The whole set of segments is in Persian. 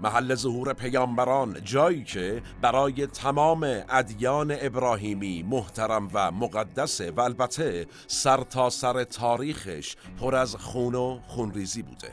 محل ظهور پیامبران جایی که برای تمام ادیان ابراهیمی محترم و مقدسه و البته سر تا سر تاریخش پر از خون و خونریزی بوده.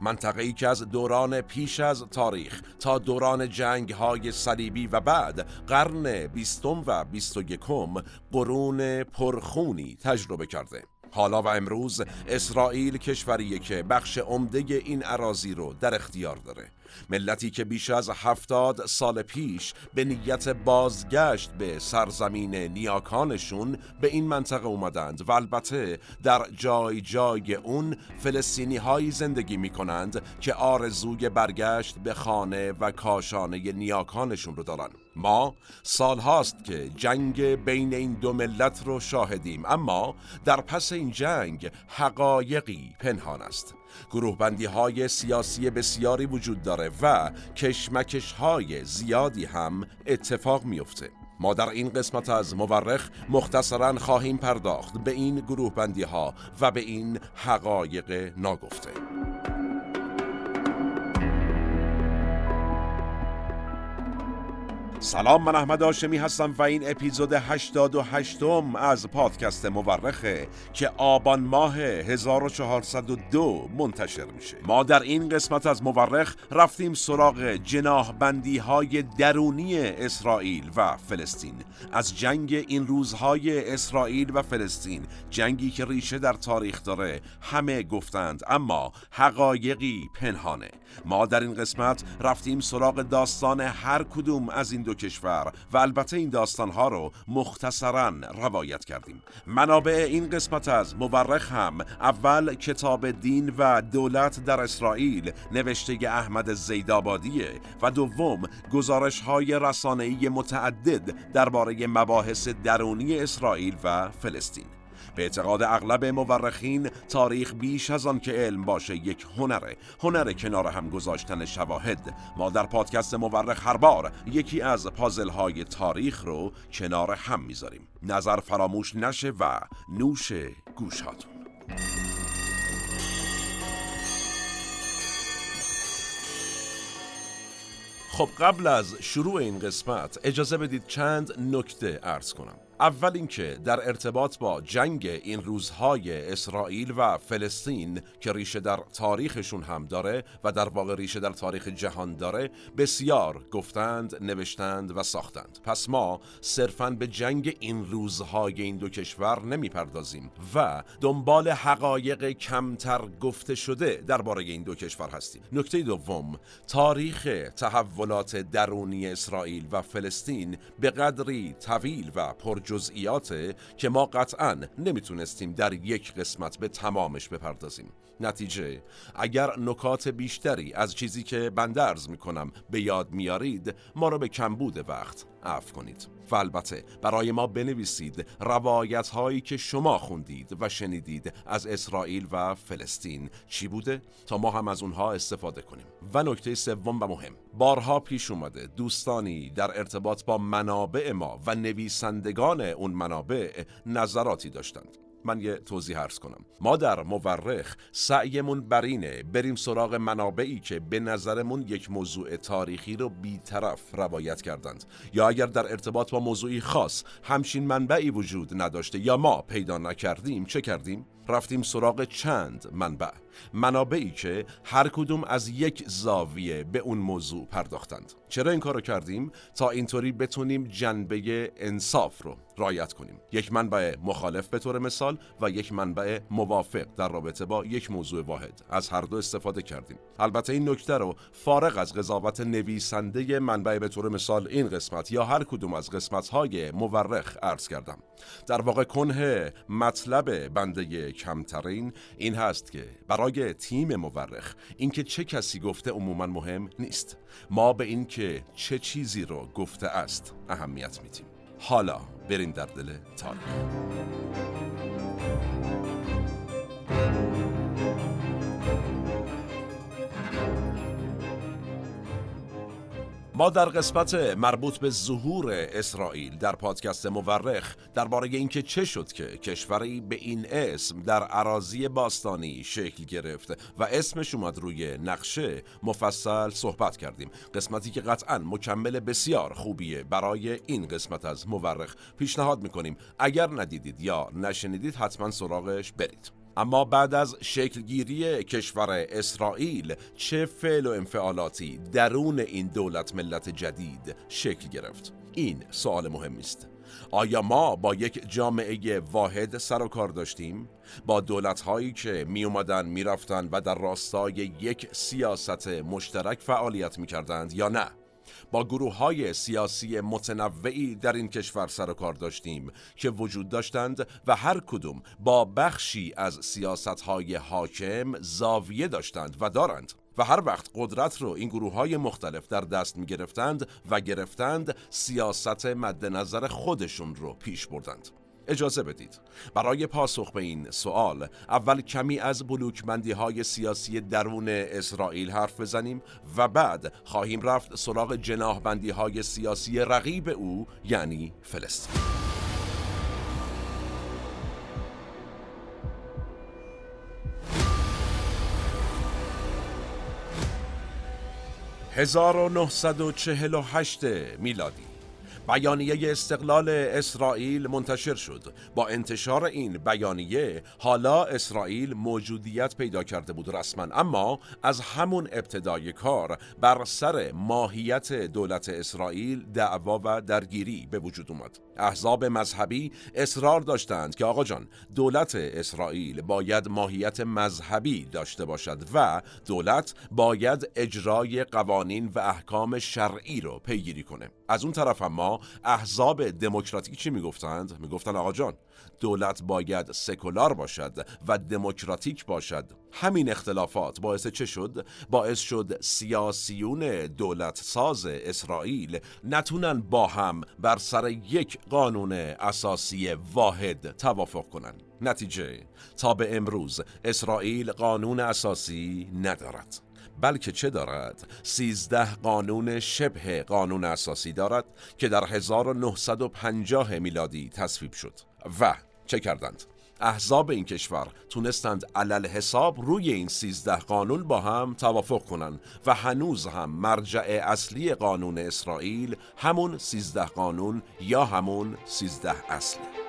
منطقه ای که از دوران پیش از تاریخ تا دوران جنگ های صلیبی و بعد قرن بیستم و بیست و یکم قرون پرخونی تجربه کرده. حالا و امروز اسرائیل کشوریه که بخش عمده این عراضی رو در اختیار داره. ملتی که بیش از هفتاد سال پیش به نیت بازگشت به سرزمین نیاکانشون به این منطقه اومدند و البته در جای جای اون فلسطینی هایی زندگی می کنند که آرزوی برگشت به خانه و کاشانه نیاکانشون رو دارن. ما سال هاست که جنگ بین این دو ملت رو شاهدیم اما در پس این جنگ حقایقی پنهان است. گروه بندی های سیاسی بسیاری وجود داره و کشمکش های زیادی هم اتفاق میفته ما در این قسمت از مورخ مختصرا خواهیم پرداخت به این گروه بندی ها و به این حقایق ناگفته. سلام من احمد آشمی هستم و این اپیزود 88 م از پادکست مورخه که آبان ماه 1402 منتشر میشه. ما در این قسمت از مورخ رفتیم سراغ جناح بندی های درونی اسرائیل و فلسطین. از جنگ این روزهای اسرائیل و فلسطین جنگی که ریشه در تاریخ داره همه گفتند اما حقایقی پنهانه. ما در این قسمت رفتیم سراغ داستان هر کدوم از این دو کشور و البته این داستانها رو مختصرا روایت کردیم. منابع این قسمت از مورخ هم اول کتاب دین و دولت در اسرائیل نوشته احمد زیدابادیه و دوم گزارش های رسانه‌ای متعدد درباره مباحث درونی اسرائیل و فلسطین. به اعتقاد اغلب مورخین تاریخ بیش از آن که علم باشه یک هنره هنر کنار هم گذاشتن شواهد. ما در پادکست مورخ هر بار یکی از پازل های تاریخ رو کنار هم می‌ذاریم. نظر فراموش نشه و نوش گوشاتون. خب قبل از شروع این قسمت اجازه بدید چند نکته ارز کنم. اول اینکه در ارتباط با جنگ این روزهای اسرائیل و فلسطین که ریشه در تاریخشون هم داره و در واقع ریشه در تاریخ جهان داره بسیار گفتند، نوشتند و ساختند. پس ما صرفا به جنگ این روزهای این دو کشور نمی‌پردازیم و دنبال حقایق کمتر گفته شده درباره این دو کشور هستیم. نکته دوم تاریخ تحولات درونی اسرائیل و فلسطین به قدری طویل و پر جزئیاته که ما قطعا نمی‌تونستیم در یک قسمت به تمامش بپردازیم. نتیجه اگر نکات بیشتری از چیزی که بندرز می‌کنم به یاد میارید ما رو به کمبود وقت عفو کنید. و البته برای ما بنویسید روایت هایی که شما خوندید و شنیدید از اسرائیل و فلسطین. چی بوده؟ تا ما هم از اونها استفاده کنیم. و نکته سوم و مهم. بارها پیش اومده دوستانی در ارتباط با منابع ما و نویسندگان اون منابع نظراتی داشتند. من یه توضیح عرض کنم. ما در مورخ سعیمون بر اینه بریم سراغ منابعی که به نظرمون یک موضوع تاریخی رو بیطرف روایت کردند. یا اگر در ارتباط با موضوعی خاص همچین منبعی وجود نداشته یا ما پیدا نکردیم چه کردیم؟ رفتیم سراغ چند منبع. منابعی که هر کدوم از یک زاویه به اون موضوع پرداختند. چرا این کارو کردیم؟ تا اینطوری بتونیم جنبه انصاف رو رایت کنیم. یک منبع مخالف به طور مثال و یک منبع موافق در رابطه با یک موضوع واحد. از هر دو استفاده کردیم. البته این نکته رو فارغ از قضاوت نویسنده منبع به طور مثال این قسمت یا هر کدوم از قسمت های مورخ عرض کردم. در واقع کنه مطلب بنده کمترین این هست که برای تیم مورخ. اینکه چه کسی گفته عموما مهم نیست. ما به اینکه چه چیزی رو گفته است اهمیت میدیم. حالا برین در دل تاریخ. ما در قسمت مربوط به ظهور اسرائیل در پادکست مورخ درباره اینکه چه شد که کشوری به این اسم در عراضی باستانی شکل گرفت و اسمش اومد روی نقشه مفصل صحبت کردیم. قسمتی که قطعا مکمل بسیار خوبیه برای این قسمت از مورخ پیشنهاد می‌کنیم. اگر ندیدید یا نشنیدید حتما سراغش برید. اما بعد از شکلگیری کشور اسرائیل چه فعل و انفعالاتی درون این دولت ملت جدید شکل گرفت این سوال مهمی است آیا ما با یک جامعه واحد سر و کار داشتیم؟ با دولت هایی که می اومدن می رفتن و در راستای یک سیاست مشترک فعالیت می کردند یا نه؟ با گروه های سیاسی متنوعی در این کشور سر و کار داشتیم که وجود داشتند و هر کدوم با بخشی از سیاست های حاکم زاویه داشتند و دارند. و هر وقت قدرت رو این گروه های مختلف در دست می گرفتند و گرفتند سیاست مد نظر خودشون رو پیش بردند. اجازه بدید. برای پاسخ به این سوال اول کمی از بلوکمندی های سیاسی درون اسرائیل حرف بزنیم و بعد خواهیم رفت سراغ جناهبندی های سیاسی رقیب او یعنی فلسطین. 1948 میلادی. بیانیه استقلال اسرائیل منتشر شد. با انتشار این بیانیه حالا اسرائیل موجودیت پیدا کرده بود رسما. اما از همون ابتدای کار بر سر ماهیت دولت اسرائیل دعوا و درگیری به وجود اومد. احزاب مذهبی اصرار داشتند که آقا جان دولت اسرائیل باید ماهیت مذهبی داشته باشد و دولت باید اجرای قوانین و احکام شرعی رو پیگیری کنه. از اون طرف اما احزاب دموکراتیک چی می‌گفتند؟ می‌گفتن آقا جان دولت باید سکولار باشد و دموکراتیک باشد. همین اختلافات باعث چه شد باعث شد سیاسیون دولت ساز اسرائیل نتونن با هم بر سر یک قانون اساسی واحد توافق کنند نتیجه تا به امروز اسرائیل قانون اساسی ندارد بلکه چه دارد؟ سیزده قانون شبه قانون اساسی دارد که در 1950 میلادی تصویب شد و چه کردند؟ احزاب این کشور تونستند علل حساب روی این سیزده قانون با هم توافق کنند و هنوز هم مرجع اصلی قانون اسرائیل همون سیزده قانون یا همون سیزده اصلی.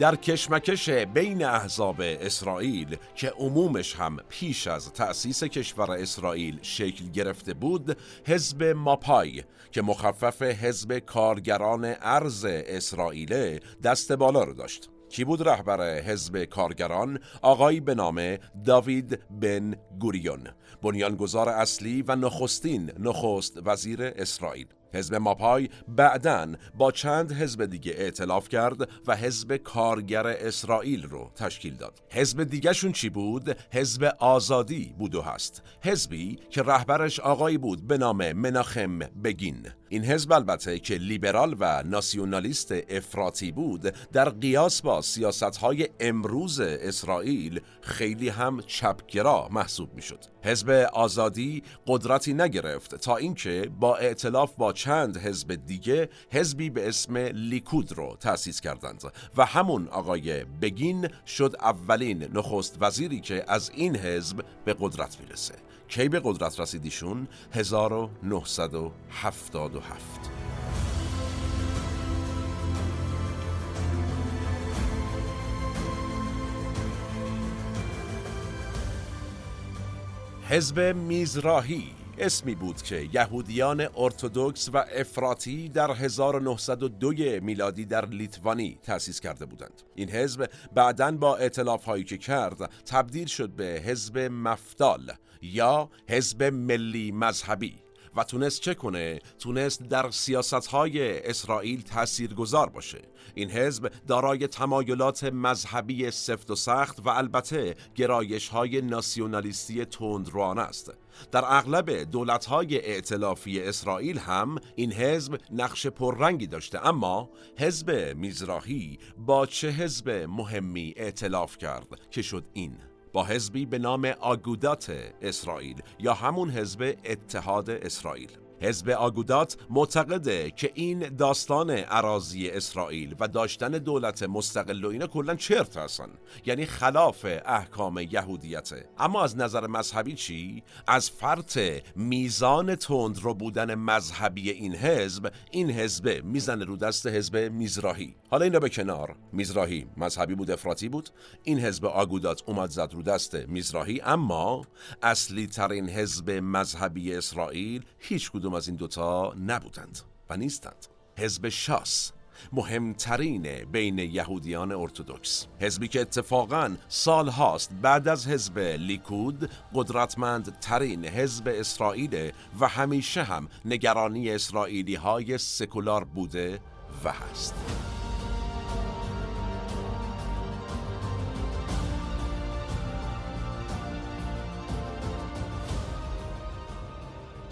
در کشمکش بین احزاب اسرائیل که عمومش هم پیش از تأسیس کشور اسرائیل شکل گرفته بود حزب ماپای که مخفف حزب کارگران ارز اسرائیل دست بالا رو داشت. کی بود رهبر حزب کارگران؟ آقایی به نام داوید بن گوریون بنیانگذار اصلی و نخستین نخست وزیر اسرائیل. حزب ماپای بعدا با چند حزب دیگه ائتلاف کرد و حزب کارگر اسرائیل رو تشکیل داد. حزب دیگهشون چی بود؟ حزب آزادی بود و هست. حزبی که رهبرش آقایی بود به نام مناخم بگین. این حزب البته که لیبرال و ناسیونالیست افراطی بود در قیاس با سیاست های امروز اسرائیل خیلی هم چپگرا محسوب می شد حزب آزادی قدرتی نگرفت تا اینکه با اعتلاف با چند حزب دیگه حزبی به اسم لیکود رو تأسیس کردند و همون آقای بگین شد اولین نخست وزیری که از این حزب به قدرت می‌رسه. کی به قدرت رسیدیشون؟ 1977 حزب میزراهی. اسمی بود که یهودیان ارتودکس و افراطی در 1902 میلادی در لیتوانی تأسیس کرده بودند. این حزب بعدا با اعتلاف هایی که کرد تبدیل شد به حزب مفدال یا حزب ملی مذهبی و تونست چه کنه؟ تونست در سیاست های اسرائیل تأثیر گذار باشه. این حزب دارای تمایلات مذهبی سفت و سخت و البته گرایش های ناسیونالیستی تندروان است. در اغلب دولت‌های ائتلافی اسرائیل هم این حزب نقش پررنگی داشته اما حزب میزراهی با چه حزب مهمی ائتلاف کرد که شد این؟ با حزبی به نام آگودات اسرائیل یا همون حزب اتحاد اسرائیل. حزب آگودات معتقده که این داستان عراضی اسرائیل و داشتن دولت مستقل و اینا کلا چرت هستن. یعنی خلاف احکام یهودیته اما از نظر مذهبی چی؟ از فرط میزان تند رو بودن مذهبی این حزب این حزب می‌زنه رو دست حزب میزراهی. حالا اینا به کنار. میزراهی مذهبی بود افراطی بود. این حزب آگودات اومد زد رو دست میزراهی اما اصلی ترین حزب مذهبی اسرائیل هیچ کدوم از این دوتا نبودند و نیستند. حزب شاس مهمترین بین یهودیان ارتودکس حزبی که اتفاقا سال هاست بعد از حزب لیکود قدرتمند ترین حزب اسرائیل و همیشه هم نگرانی اسرائیلی های سکولار بوده و هست.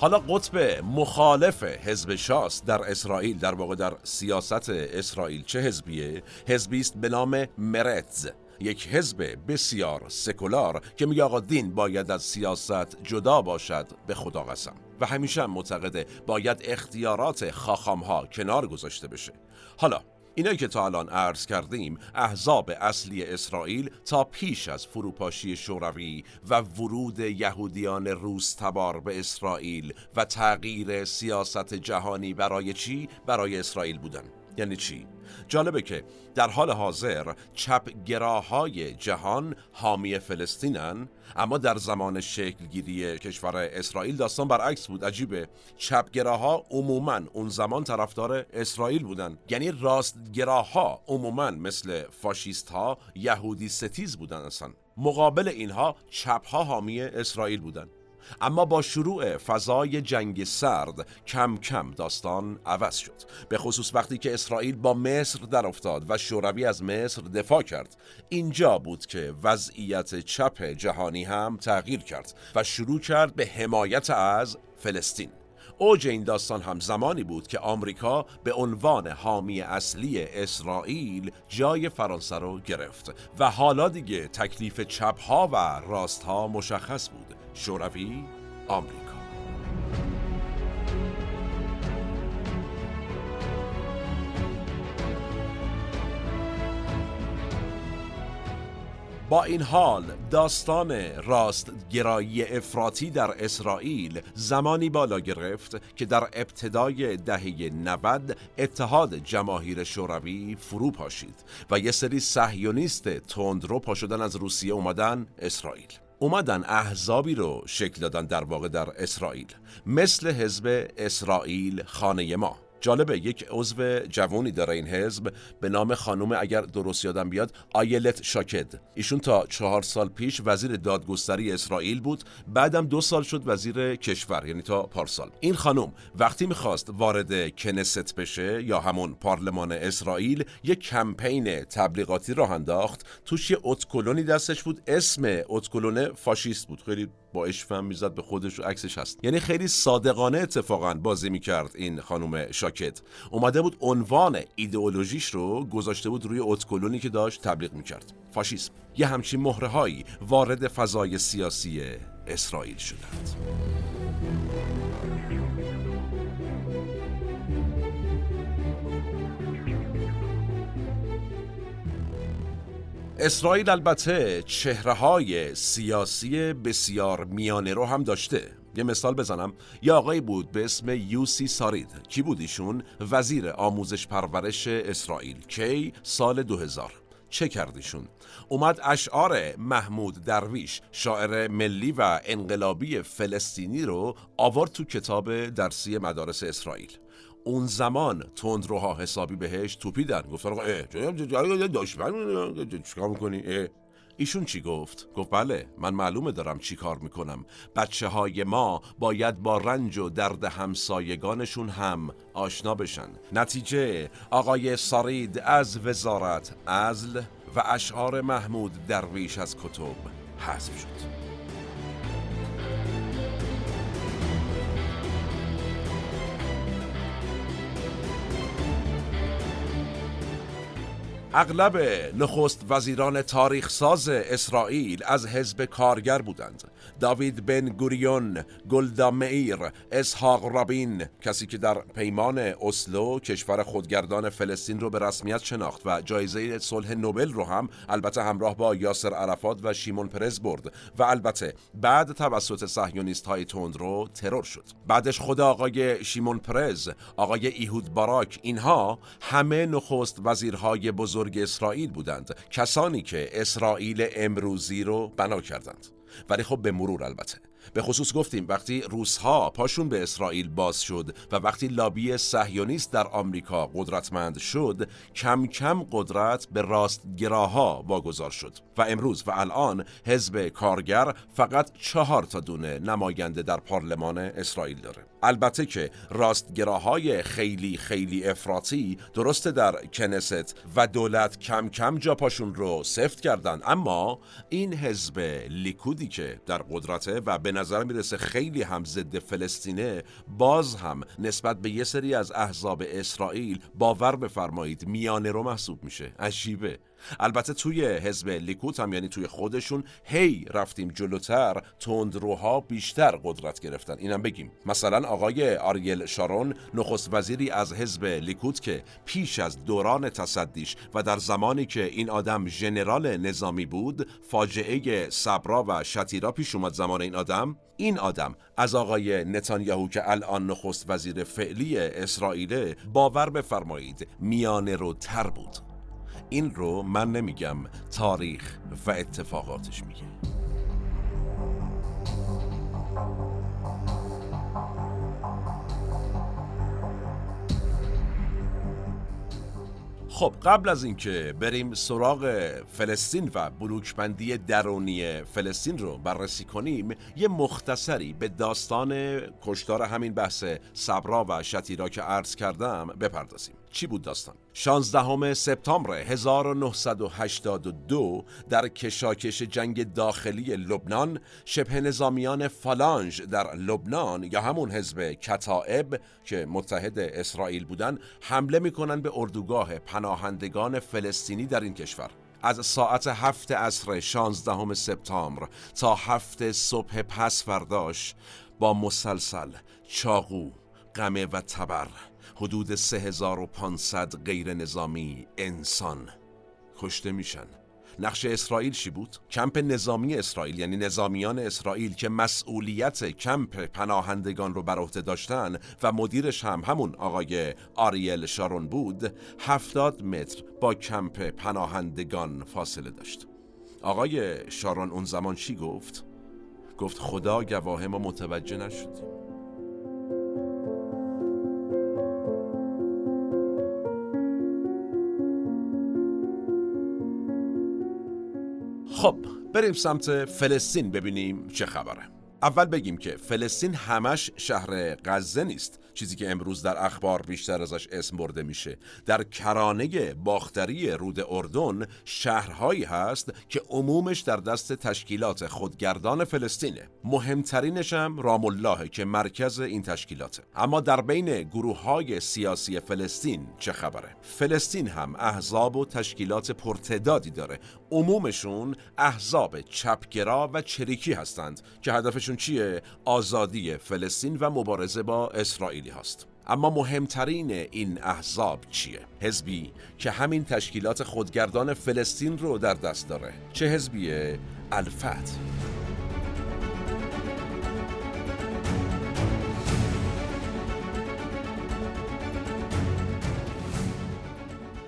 حالا قطب مخالف حزب شاس در اسرائیل در واقع در سیاست اسرائیل چه حزبیه؟ حزبی است به نام مرتز یک حزب بسیار سکولار که میگه آقا دین باید از سیاست جدا باشد به خدا قسم و همیشه معتقده باید اختیارات خاخام ها کنار گذاشته بشه حالا اینایی که تا الان عرض کردیم احزاب اصلی اسرائیل تا پیش از فروپاشی شوروی و ورود یهودیان روس تبار به اسرائیل و تغییر سیاست جهانی برای چی؟ برای اسرائیل بودن یعنی چی؟ جالبه که در حال حاضر چپگراهای جهان حامی فلسطینن اما در زمان شکلگیری کشور اسرائیل داستان برعکس بود. عجیبه. چپگراها عموما اون زمان طرفدار اسرائیل بودن. یعنی راستگراها عموما مثل فاشیست ها یهودی ستیز بودن اصلا. مقابل اینها چپ ها حامی اسرائیل بودن. اما با شروع فضای جنگ سرد کم کم داستان عوض شد. به خصوص وقتی که اسرائیل با مصر در افتاد و شوروی از مصر دفاع کرد. اینجا بود که وضعیت چپ جهانی هم تغییر کرد و شروع کرد به حمایت از فلسطین. اوج این داستان هم زمانی بود که آمریکا به عنوان حامی اصلی اسرائیل جای فرانسه رو گرفت و حالا دیگه تکلیف چپ ها و راست ها مشخص بود. شوروی آمریکا. با این حال داستان راستگرایی افراطی در اسرائیل زمانی بالا گرفت که در ابتدای دهه 90 اتحاد جماهیر شوروی فرو پاشید و یه سری صهیونیست تندرو پا شدن از روسیه اومدن اسرائیل. اومدن احزابی رو شکل دادن در واقع در اسرائیل مثل حزب اسرائیل خانه ما. جالبه یک عضو جوانی داره این حزب به نام خانم اگر درست یادم بیاد آیلت شاکد. ایشون تا چهار سال پیش وزیر دادگستری اسرائیل بود بعدم دو سال شد وزیر کشور یعنی تا پارسال این خانم وقتی می‌خواست وارد کنست بشه یا همون پارلمان اسرائیل یک کمپین تبلیغاتی راه انداخت. توش یه اتکلونی دستش بود اسم اتکلونه فاشیست بود. خیلی با اشفم می‌زد به خودش و عکسش هست. یعنی خیلی صادقانه اتفاقا بازی می‌کرد این خانم شاکت اومده بود عنوان ایدئولوژیش رو گذاشته بود روی اتکلونی که داشت تبلیغ می‌کرد. فاشیسم. یه همچین مهره هایی وارد فضای سیاسی اسرائیل شدند. اسرائیل البته چهره های سیاسی بسیار میانه رو هم داشته. یه مثال بزنم یه آقایی بود به اسم یوسی سارید کی بود ایشون وزیر آموزش پرورش اسرائیل کی سال 2000 چه کردیشون؟ اومد اشعار محمود درویش شاعر ملی و انقلابی فلسطینی رو آورد تو کتاب درسی مدارس اسرائیل اون زمان تندروها حسابی بهش توپیدن گفتن آقا دشمن چیکار می‌کنی ایشون چی گفت؟ گفت بله من معلومه دارم چی کار می‌کنم. بچه های ما باید با رنج و درد همسایگانشون هم آشنا بشن. نتیجه آقای سارید از وزارت ازل و اشعار محمود درویش از کتب حذف شد. اغلب نخست وزیران تاریخ ساز اسرائیل از حزب کارگر بودند. داوید بن گوریون، گلدا مئیر، اسحاق رابین کسی که در پیمان اسلو کشور خودگردان فلسطین رو به رسمیت شناخت و جایزه صلح نوبل رو هم البته همراه با یاسر عرفات و شیمون پرز برد و البته بعد توسط صهیونیست های رو ترور شد. بعدش خود آقای شیمون پرز آقای ایهود باراک اینها همه نخست وزیرهای بزرگ اسرائیل بودند کسانی که اسرائیل امروزی رو بنا کردند. ولی خب به مرور البته. به خصوص گفتیم وقتی روسها پاشون به اسرائیل باز شد و وقتی لابی صهیونیست در آمریکا قدرتمند شد کم کم قدرت به راستگراها واگذار شد. و امروز و الان حزب کارگر فقط چهار تا دونه نماینده در پارلمان اسرائیل داره. البته که راستگراهای خیلی خیلی افراطی درسته در کنست و دولت کم کم جا پاشون رو سفت کردن اما این حزب لیکودی که در قدرته و به نظر می‌رسه خیلی هم ضد فلسطینه باز هم نسبت به یه سری از احزاب اسرائیل باور بفرمایید میانه رو محسوب میشه. عجیبه. البته توی حزب لیکوت هم یعنی توی خودشون هی رفتیم جلوتر تندروها بیشتر قدرت گرفتن. اینم بگیم. مثلا آقای آریل شارون نخست وزیری از حزب لیکوت که پیش از دوران تصدیش و در زمانی که این آدم ژنرال نظامی بود فاجعه صبرا و شتیرا پیش اومد زمان این آدم. این آدم از آقای نتانیاهو که الان نخست وزیر فعلی اسرائیل باور بفرمایید میانه رو تر بود. این رو من نمیگم تاریخ و اتفاقاتش میگه. خب قبل از اینکه بریم سراغ فلسطین و بلوکبندی درونی فلسطین رو بررسی کنیم یه مختصری به داستان کشتار همین بحث صبرا و شتیرا که عرض کردم بپردازیم. چی بود داستان؟ 16 سپتامبر 1982 در کشاکش جنگ داخلی لبنان شبه نظامیان فالانج در لبنان یا همون حزب کتائب که متحد اسرائیل بودن حمله می‌کنن به اردوگاه پناهندگان فلسطینی در این کشور. از ساعت هفت عصر 16 سپتامبر تا هفت صبح پس فرداش با مسلسل چاقو قمه و تبر حدود 3500 غیر نظامی انسان کشته میشن نقش اسرائیل چی بود؟ کمپ نظامی اسرائیل یعنی نظامیان اسرائیل که مسئولیت کمپ پناهندگان رو بر عهده داشتن و مدیرش هم همون آقای آریل شارون بود هفتاد متر با کمپ پناهندگان فاصله داشت آقای شارون اون زمان چی گفت؟ گفت خدا گواه ما متوجه نشدیم خب بریم سمت فلسطین ببینیم چه خبره. اول بگیم که فلسطین همش شهر غزه نیست. چیزی که امروز در اخبار بیشتر ازش اسم برده میشه. در کرانه باختری رود اردن شهرهایی هست که عمومش در دست تشکیلات خودگردان فلسطینه. مهمترینش هم رام الله که مرکز این تشکیلاته. اما در بین گروه های سیاسی فلسطین چه خبره؟ فلسطین هم احزاب و تشکیلات پرتدادی داره. عمومشون احزاب چپگرا و چریکی هستند که هدفشون چیه؟ آزادی فلسطین و مبارزه با اسرائیل. هاست اما مهمترین این احزاب چیه؟ حزبی که همین تشکیلات خودگردان فلسطین رو در دست داره چه حزبیه؟ الفت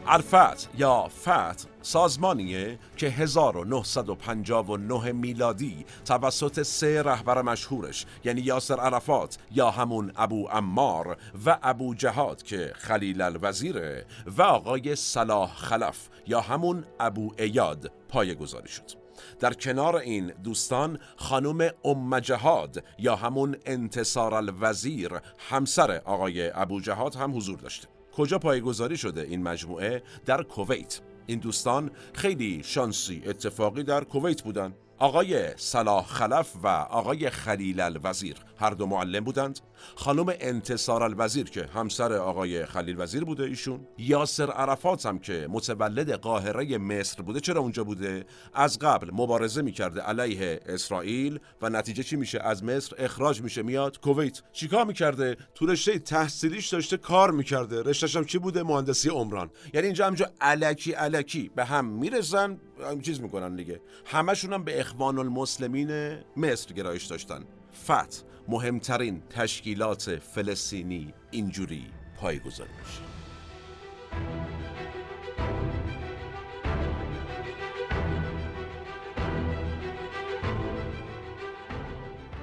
الفت یا فت سازمانیه که 1959 میلادی توسط سه رهبر مشهورش یعنی یاسر عرفات یا همون ابو امار و ابو جهاد که خلیل الوزیره و آقای صلاح خلف یا همون ابو ایاد پایه گذاری شد. در کنار این دوستان خانم ام جهاد یا همون انتصار الوزیر همسر آقای ابو جهاد هم حضور داشته. کجا پایگذاری شده این مجموعه در کویت؟ این دوستان خیلی شانسی اتفاقی در کویت بودن. آقای صلاح خلف و آقای خلیل الوزیر هر دو معلم بودند. خانم انتصار الوزیر که همسر آقای خلیل وزیر بوده ایشون یاسر عرفات هم که متولد قاهره مصر بوده. چرا اونجا بوده؟ از قبل مبارزه می‌کرده علیه اسرائیل و نتیجه چی میشه؟ از مصر اخراج میشه میاد کویت. چیکار می‌کرده؟ تو رشته تحصیلیش داشته کار می‌کرده. رشتهش هم چی بوده؟ مهندسی عمران. یعنی اینجا همجا علکی علکی به هم می‌رسن چیز می‌کنن دیگه. همشون هم به اخوان المسلمین مصر گرایش داشتن. فتح مهمترین تشکیلات فلسطینی اینجوری پایگذاری میشه.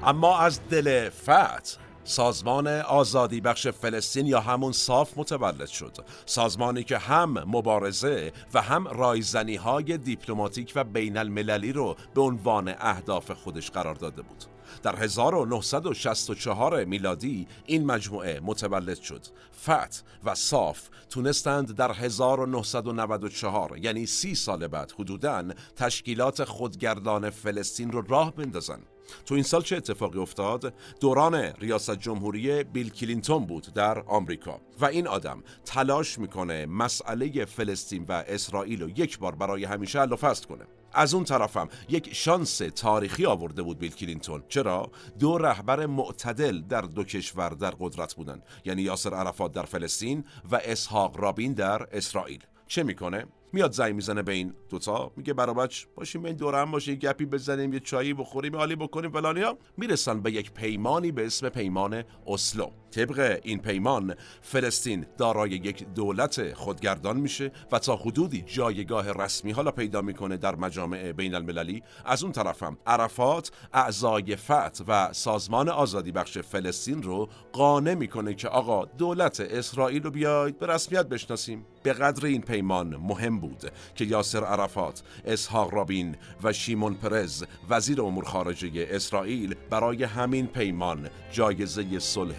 اما از دل فتح سازمان آزادی بخش فلسطین یا همون صاف متولد شد. سازمانی که هم مبارزه و هم رایزنی های دیپلماتیک و بین المللی رو به عنوان اهداف خودش قرار داده بود. در 1964 میلادی این مجموعه متولد شد. فتح و صاف تونستند در 1994 یعنی سی سال بعد حدوداً تشکیلات خودگردان فلسطین رو راه بندازن. تو این سال چه اتفاقی افتاد؟ دوران ریاست جمهوری بیل کلینتون بود در آمریکا و این آدم تلاش می‌کنه مسئله فلسطین و اسرائیل رو یک بار برای همیشه حل فصل کنه. از اون طرفم یک شانس تاریخی آورده بود بیل کلینتون. چرا؟ دو رهبر معتدل در دو کشور در قدرت بودن. یعنی یاسر عرفات در فلسطین و اسحاق رابین در اسرائیل. چه می‌کنه؟ میاد زنگ می‌زنه به این دوتا میگه بر و بچ باشیم این دوره هم باشه گپی بزنیم یه چایی بخوریم حالی بکنیم فلانیا می‌رسن به یک پیمانی به اسم پیمان اسلو. طبق این پیمان فلسطین دارای یک دولت خودگردان میشه و تا حدودی جایگاه رسمی حالا پیدا می‌کنه در مجامع بین المللی از اون طرفم عرفات اعضای فتح و سازمان آزادی بخش فلسطین رو قانع می‌کنه که آقا دولت اسرائیل رو بیاید به رسمیت بشناسیم. به قدر این پیمان مهم بود که یاسر عرفات، اسحاق رابین و شیمون پرز وزیر امور خارجه اسرائیل برای همین پیمان جایزه صلح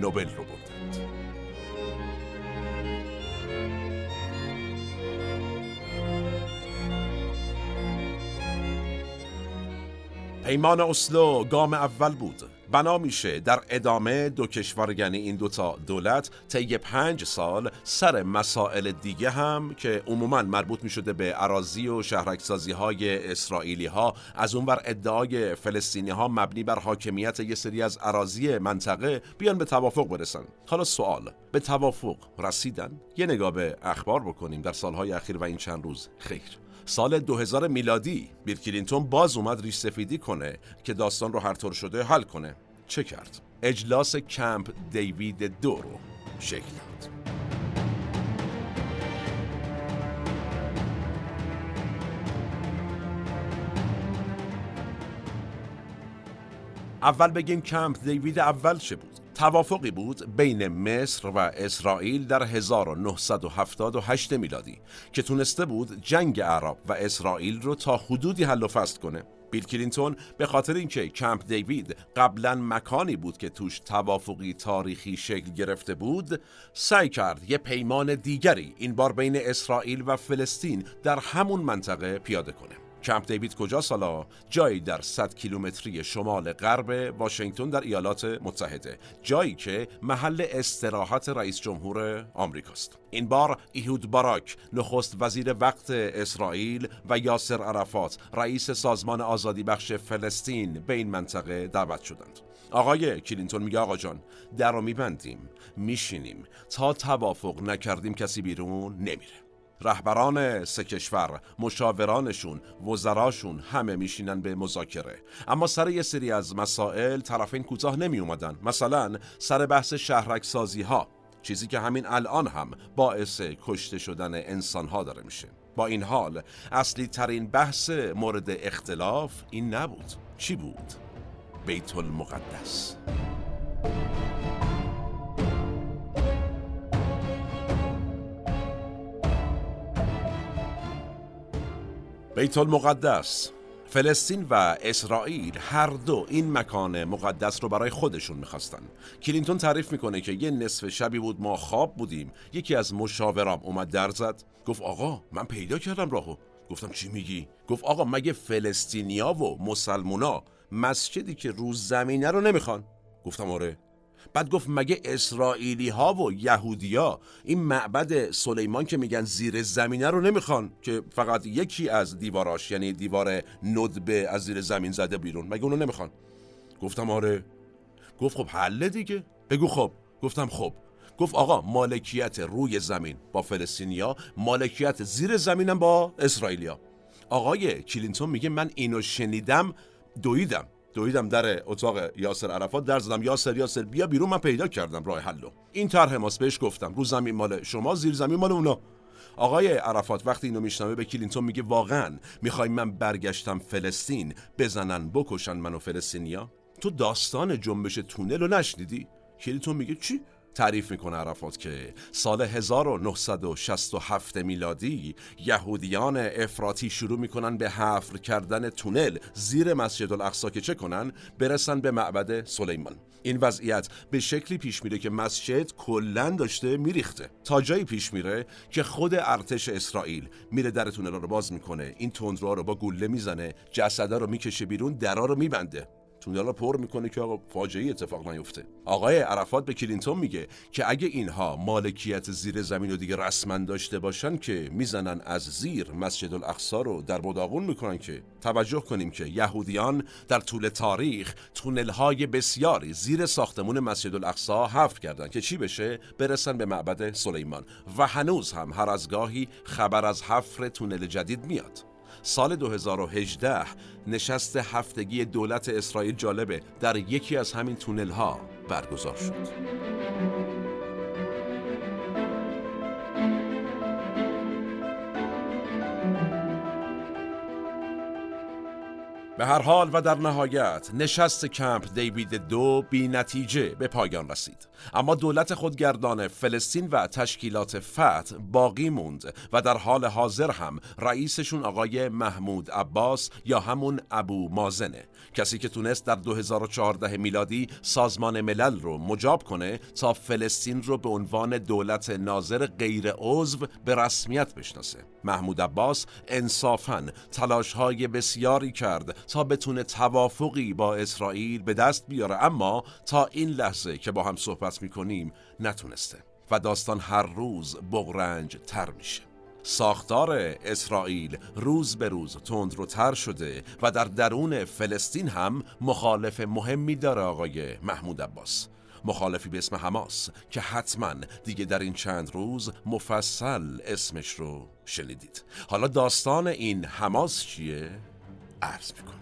نوبل رو بردند. پیمان اسلو گام اول بود بنا میشه. در ادامه دو کشور یعنی این دوتا دولت طی پنج سال سر مسائل دیگه هم که عموما مربوط می شده به عراضی و شهرکسازی های اسرائیلی ها از اونور ادعای فلسطینی ها مبنی بر حاکمیت یه سری از عراضی منطقه بیان به توافق برسن. حالا سوال به توافق رسیدن؟ یه نگاه به اخبار بکنیم در سالهای اخیر و این چند روز. خیر. سال 2000 میلادی بیل کلینتون باز اومد ریش سفیدی کنه که داستان رو هر طور شده حل کنه. چه کرد؟ اجلاس کمپ دیوید دو رو شکل داد. اول بگیم کمپ دیوید اول چه بود؟ توافقی بود بین مصر و اسرائیل در 1978 میلادی که تونسته بود جنگ عرب و اسرائیل رو تا حدودی حل و فصل کنه. بیل کلینتون به خاطر اینکه کمپ دیوید قبلا مکانی بود که توش توافقی تاریخی شکل گرفته بود سعی کرد یه پیمان دیگری این بار بین اسرائیل و فلسطین در همون منطقه پیاده کنه. کمپ دیوید کجاست حالا؟ جایی در 100 کیلومتری شمال غرب واشنگتن در ایالات متحده. جایی که محل استراحت رئیس جمهور آمریکاست. این بار ایهود باراک نخست وزیر وقت اسرائیل و یاسر عرفات رئیس سازمان آزادی بخش فلسطین به این منطقه دعوت شدند. آقای کلینتون میگه آقا جان در رو میبندیم میشینیم. تا توافق نکردیم کسی بیرون نمیره. رهبران سه کشور مشاورانشون وزراشون همه میشینن به مذاکره. اما سر یه سری از مسائل طرفین کوتاه نمی اومدن مثلا سر بحث شهرک سازی ها چیزی که همین الان هم باعث کشته شدن انسان ها داره میشه. با این حال اصلی ترین بحث مورد اختلاف این نبود. چی بود؟ بیت المقدس. بیت المقدس. فلسطین و اسرائیل هر دو این مکان مقدس رو برای خودشون می‌خواستن. کلینتون تعریف می‌کنه که یه نصف شبی بود ما خواب بودیم. یکی از مشاورام اومد در زد. گفت آقا من پیدا کردم راهو. گفتم چی میگی؟ گفت آقا مگه فلسطینیا و مسلمونا مسجدی که روز زمینه رو نمی‌خوان؟ گفتم آره. بعد گفت مگه اسرائیلی ها و یهودیا این معبد سلیمان که میگن زیر زمینه رو نمی‌خوان که فقط یکی از دیواراش یعنی دیوار ندبه از زیر زمین زده بیرون؟ مگه اونو نمی‌خوان؟ گفتم آره. گفت خب حله دیگه. بگو خب. گفتم خب. گفت آقا مالکیت روی زمین با فلسطینیا مالکیت زیر زمینم با اسرائیلیا. آقای کلینتون میگه من اینو شنیدم دویدم. دویدم در اتاق یاسر عرفات در زدم یاسر یاسر بیا بیرون من پیدا کردم راه حلو این طرح ماست بهش گفتم. رو زمین مال شما زیر زمین مال اونا. آقای عرفات وقتی اینو میشنوه به کلینتون میگه واقعا می‌خوای من برگشتم فلسطین بزنن بکشن منو فلسطینیا؟ تو داستان جنبش تونل رو نشنیدی؟ کلینتون میگه چی؟ تعریف می‌کنه عرفات که سال 1967 میلادی یهودیان افراطی شروع می‌کنن به حفر کردن تونل زیر مسجد الاقصا که چه کنن؟ برسن به معبد سلیمان. این وضعیت به شکلی پیش میره که مسجد کلا داشته میریخته. تا جایی پیش میره که خود ارتش اسرائیل میره در تونل رو باز می‌کنه. این تندروها رو با گله می‌زنه جسده رو می‌کشه بیرون درا رو میبنده. تونل رو پر می‌کنه که آقا فاجعه اتفاق نیفته. آقای عرفات به کلینتون میگه که اگه اینها مالکیت زیر زمین رو دیگه رسما داشته باشن که می‌زنن از زیر مسجد الاقصا رو در مداغون می‌کنن که توجه کنیم که یهودیان در طول تاریخ تونل های بسیاری زیر ساختمون مسجد الاقصا حفر کردن که چی بشه؟ برسن به معبد سلیمان. و هنوز هم هر از گاهی خبر از حفر تونل جدید میاد. سال 2018 نشست هفتگی دولت اسرائیل جالبه در یکی از همین تونل ها برگزار شد. به هر حال و در نهایت نشست کمپ دیوید دو بی نتیجه به پایان رسید. اما دولت خودگردان فلسطین و تشکیلات فتح باقی موند و در حال حاضر هم رئیسشون آقای محمود عباس یا همون ابو مازنه. کسی که تونست در 2014 میلادی سازمان ملل رو مجاب کنه تا فلسطین رو به عنوان دولت ناظر غیر عضو به رسمیت بشناسه. محمود عباس انصافا تلاش های بسیاری کرد تا بتونه توافقی با اسرائیل به دست بیاره. اما تا این لحظه که با هم صحبت می‌کنیم نتونسته و داستان هر روز بغرنج تر میشه. ساختار اسرائیل روز به روز تند رو تر شده و در درون فلسطین هم مخالف مهمی داره آقای محمود عباس. مخالفی به اسم حماس که حتما دیگه در این چند روز مفصل اسمش رو شنیدید. حالا داستان این حماس چیه؟ عرض می‌کنم.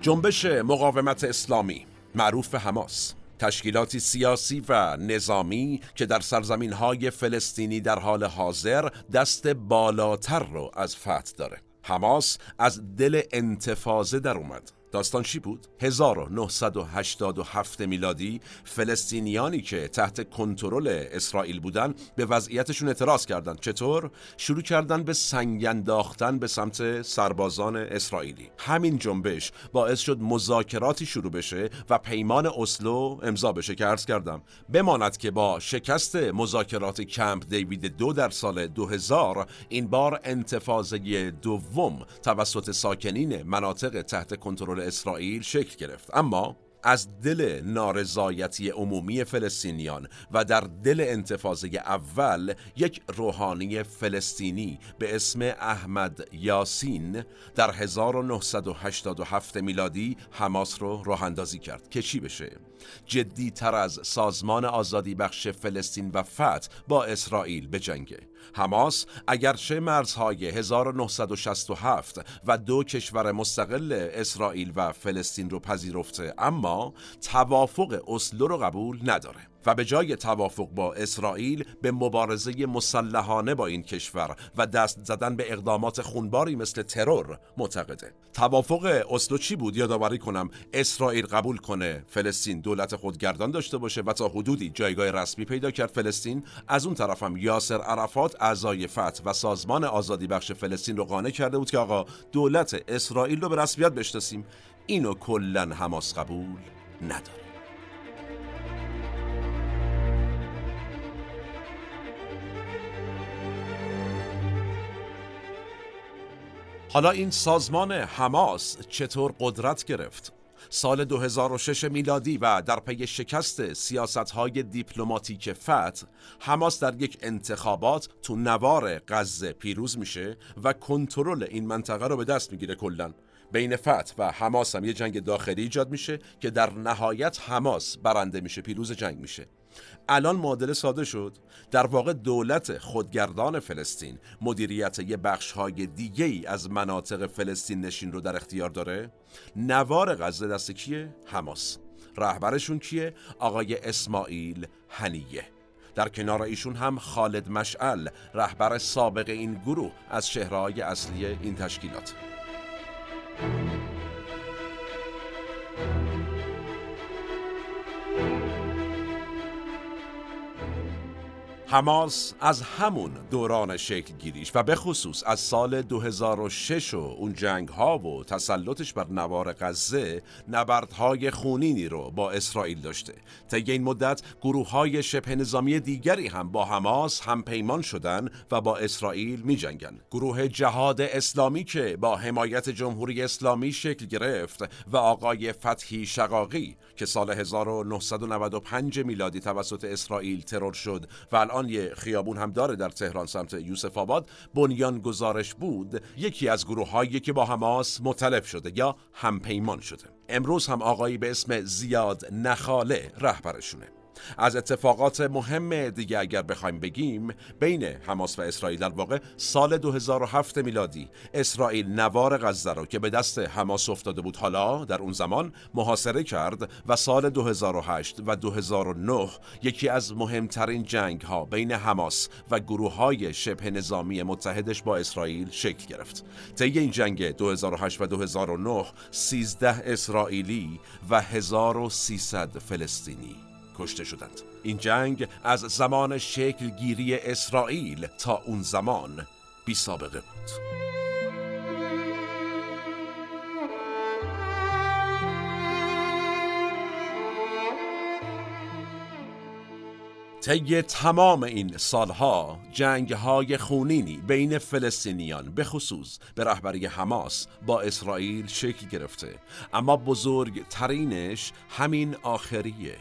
جنبش مقاومت اسلامی معروف به حماس تشکیلاتی سیاسی و نظامی که در سرزمین های فلسطینی در حال حاضر دست بالاتر رو از فتح داره. حماس از دل انتفاضه در اومد. داستان چی بود؟ 1987 میلادی فلسطینیانی که تحت کنترل اسرائیل بودن به وضعیتشون اعتراض کردند. چطور؟ شروع کردن به سنگ انداختن به سمت سربازان اسرائیلی. همین جنبش باعث شد مذاکراتی شروع بشه و پیمان اسلو امضا بشه که عرض کردم. بماند که با شکست مذاکرات کمپ دیوید دو در سال 2000 این بار انتفاضه دوم توسط ساکنین مناطق تحت کنترل اسرائیل شکل گرفت. اما از دل نارضایتی عمومی فلسطینیان و در دل انتفاضه اول یک روحانی فلسطینی به اسم احمد یاسین در 1987 میلادی حماس رو راه اندازی کرد. که چی بشه. جدی تر از سازمان آزادی بخش فلسطین و فتح با اسرائیل به جنگه حماس اگرچه مرزهای 1967 و دو کشور مستقل اسرائیل و فلسطین رو پذیرفته اما توافق اسلو رو قبول نداره. و به جای توافق با اسرائیل به مبارزه مسلحانه با این کشور و دست زدن به اقدامات خونباری مثل ترور معتقده. توافق اسلو چی بود؟ یادآوری کنم. اسرائیل قبول کنه فلسطین دولت خودگردان داشته باشه و تا حدودی جایگاه رسمی پیدا کرد فلسطین. از اون طرفم یاسر عرفات اعضای فتح و سازمان آزادی بخش فلسطین رو قانع کرده بود که آقا دولت اسرائیل رو به رسمیت بشناسیم. اینو کلا حماس قبول نداره. حالا این سازمان حماس چطور قدرت گرفت؟ سال 2006 میلادی و در پی شکست سیاست های دیپلماتیک فتح حماس در یک انتخابات تو نوار غزه پیروز میشه و کنترل این منطقه رو به دست می‌گیره کلا بین فتح و حماس هم یه جنگ داخلی ایجاد میشه که در نهایت حماس برنده میشه پیروز جنگ میشه الان معادله ساده شد. در واقع دولت خودگردان فلسطین مدیریت یه بخش های دیگه ای از مناطق فلسطین نشین رو در اختیار داره؟ نوار غزه دست کیه؟ حماس. رهبرشون کیه؟ آقای اسماعیل هنیه. در کنار ایشون هم خالد مشعل رهبر سابق این گروه از شهرهای اصلی این تشکیلات. حماس از همون دوران شکل گیریش و به خصوص از سال 2006 و اون جنگ ها و تسلطش بر نوار غزه نبردهای خونینی رو با اسرائیل داشته طی این مدت گروه های شبه نظامی دیگری هم با حماس هم پیمان شدن و با اسرائیل می جنگن. گروه جهاد اسلامی که با حمایت جمهوری اسلامی شکل گرفت و آقای فتحی شقاقی که سال 1995 میلادی توسط اسرائیل ترور شد و الان یه خیابون هم داره در تهران سمت یوسف آباد. بنیان گزارش بود یکی از گروه هایی که با حماس مطلب شده یا همپیمان شده. امروز هم آقایی به اسم زیاد نخاله رهبرشونه. از اتفاقات مهم دیگه اگر بخوایم بگیم بین حماس و اسرائیل در واقع سال 2007 میلادی اسرائیل نوار غزه رو که به دست حماس افتاده بود حالا در اون زمان محاصره کرد و سال 2008 و 2009 یکی از مهمترین جنگ ها بین حماس و گروه های شبه نظامی متحدش با اسرائیل شکل گرفت. طی این جنگ 2008 و 2009 13 اسرائیلی و 1300 فلسطینی. کشته شدند. این جنگ از زمان شکل گیری اسرائیل تا اون زمان بی سابقه بود. طی تمام این سالها جنگ های خونینی بین فلسطینیان به خصوص به رهبری حماس با اسرائیل شکل گرفته. اما بزرگترینش همین آخریه.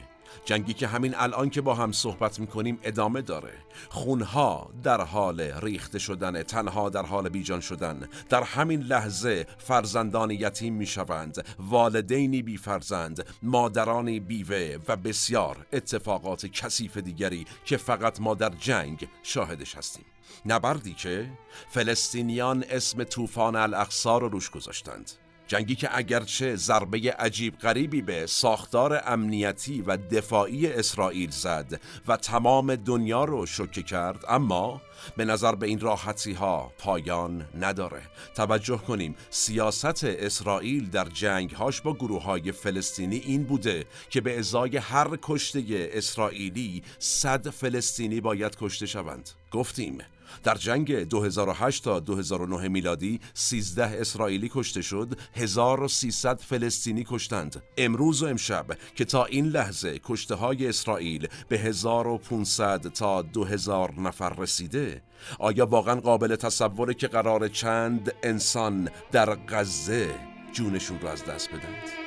جنگی که همین الان که با هم صحبت می‌کنیم ادامه داره. خونها در حال ریخته شدن تنها در حال بیجان شدن. در همین لحظه فرزندان یتیم می‌شوند والدینی بی فرزند مادرانی بیوه و بسیار اتفاقات کثیف دیگری که فقط ما در جنگ شاهدش هستیم. نبردی که فلسطینیان اسم طوفان الاقصا رو روش گذاشتند. جنگی که اگرچه ضربه عجیب غریبی به ساختار امنیتی و دفاعی اسرائیل زد و تمام دنیا رو شوکه کرد اما به نظر به این راحتی ها پایان نداره. توجه کنیم سیاست اسرائیل در جنگهاش با گروه های فلسطینی این بوده که به ازای هر کشته اسرائیلی صد فلسطینی باید کشته شوند. گفتیم در جنگ 2008 تا 2009 میلادی 13 اسرائیلی کشته شد 1300 فلسطینی کشتند امروز و امشب که تا این لحظه کشته های اسرائیل به 1500 تا 2000 نفر رسیده آیا واقعا قابل تصوره که قرار چند انسان در غزه جونشون را از دست بدند؟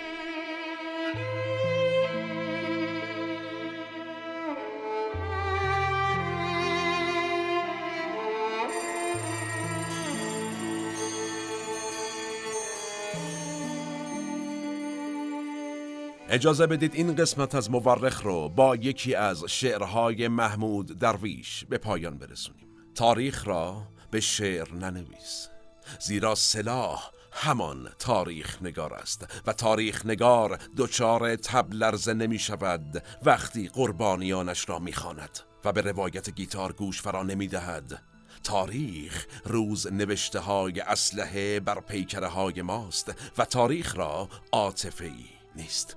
اجازه بدید این قسمت از مورخ رو با یکی از شعرهای محمود درویش به پایان برسونیم. تاریخ را به شعر ننویس زیرا سلاح همان تاریخ نگار است و تاریخ نگار دچار تبلرزه نمی شود وقتی قربانیانش را می خاند و به روایت گیتار گوش فرا نمی دهد. تاریخ روز نوشته های اسلحه بر پیکره های ماست و تاریخ را عاطفه نیست.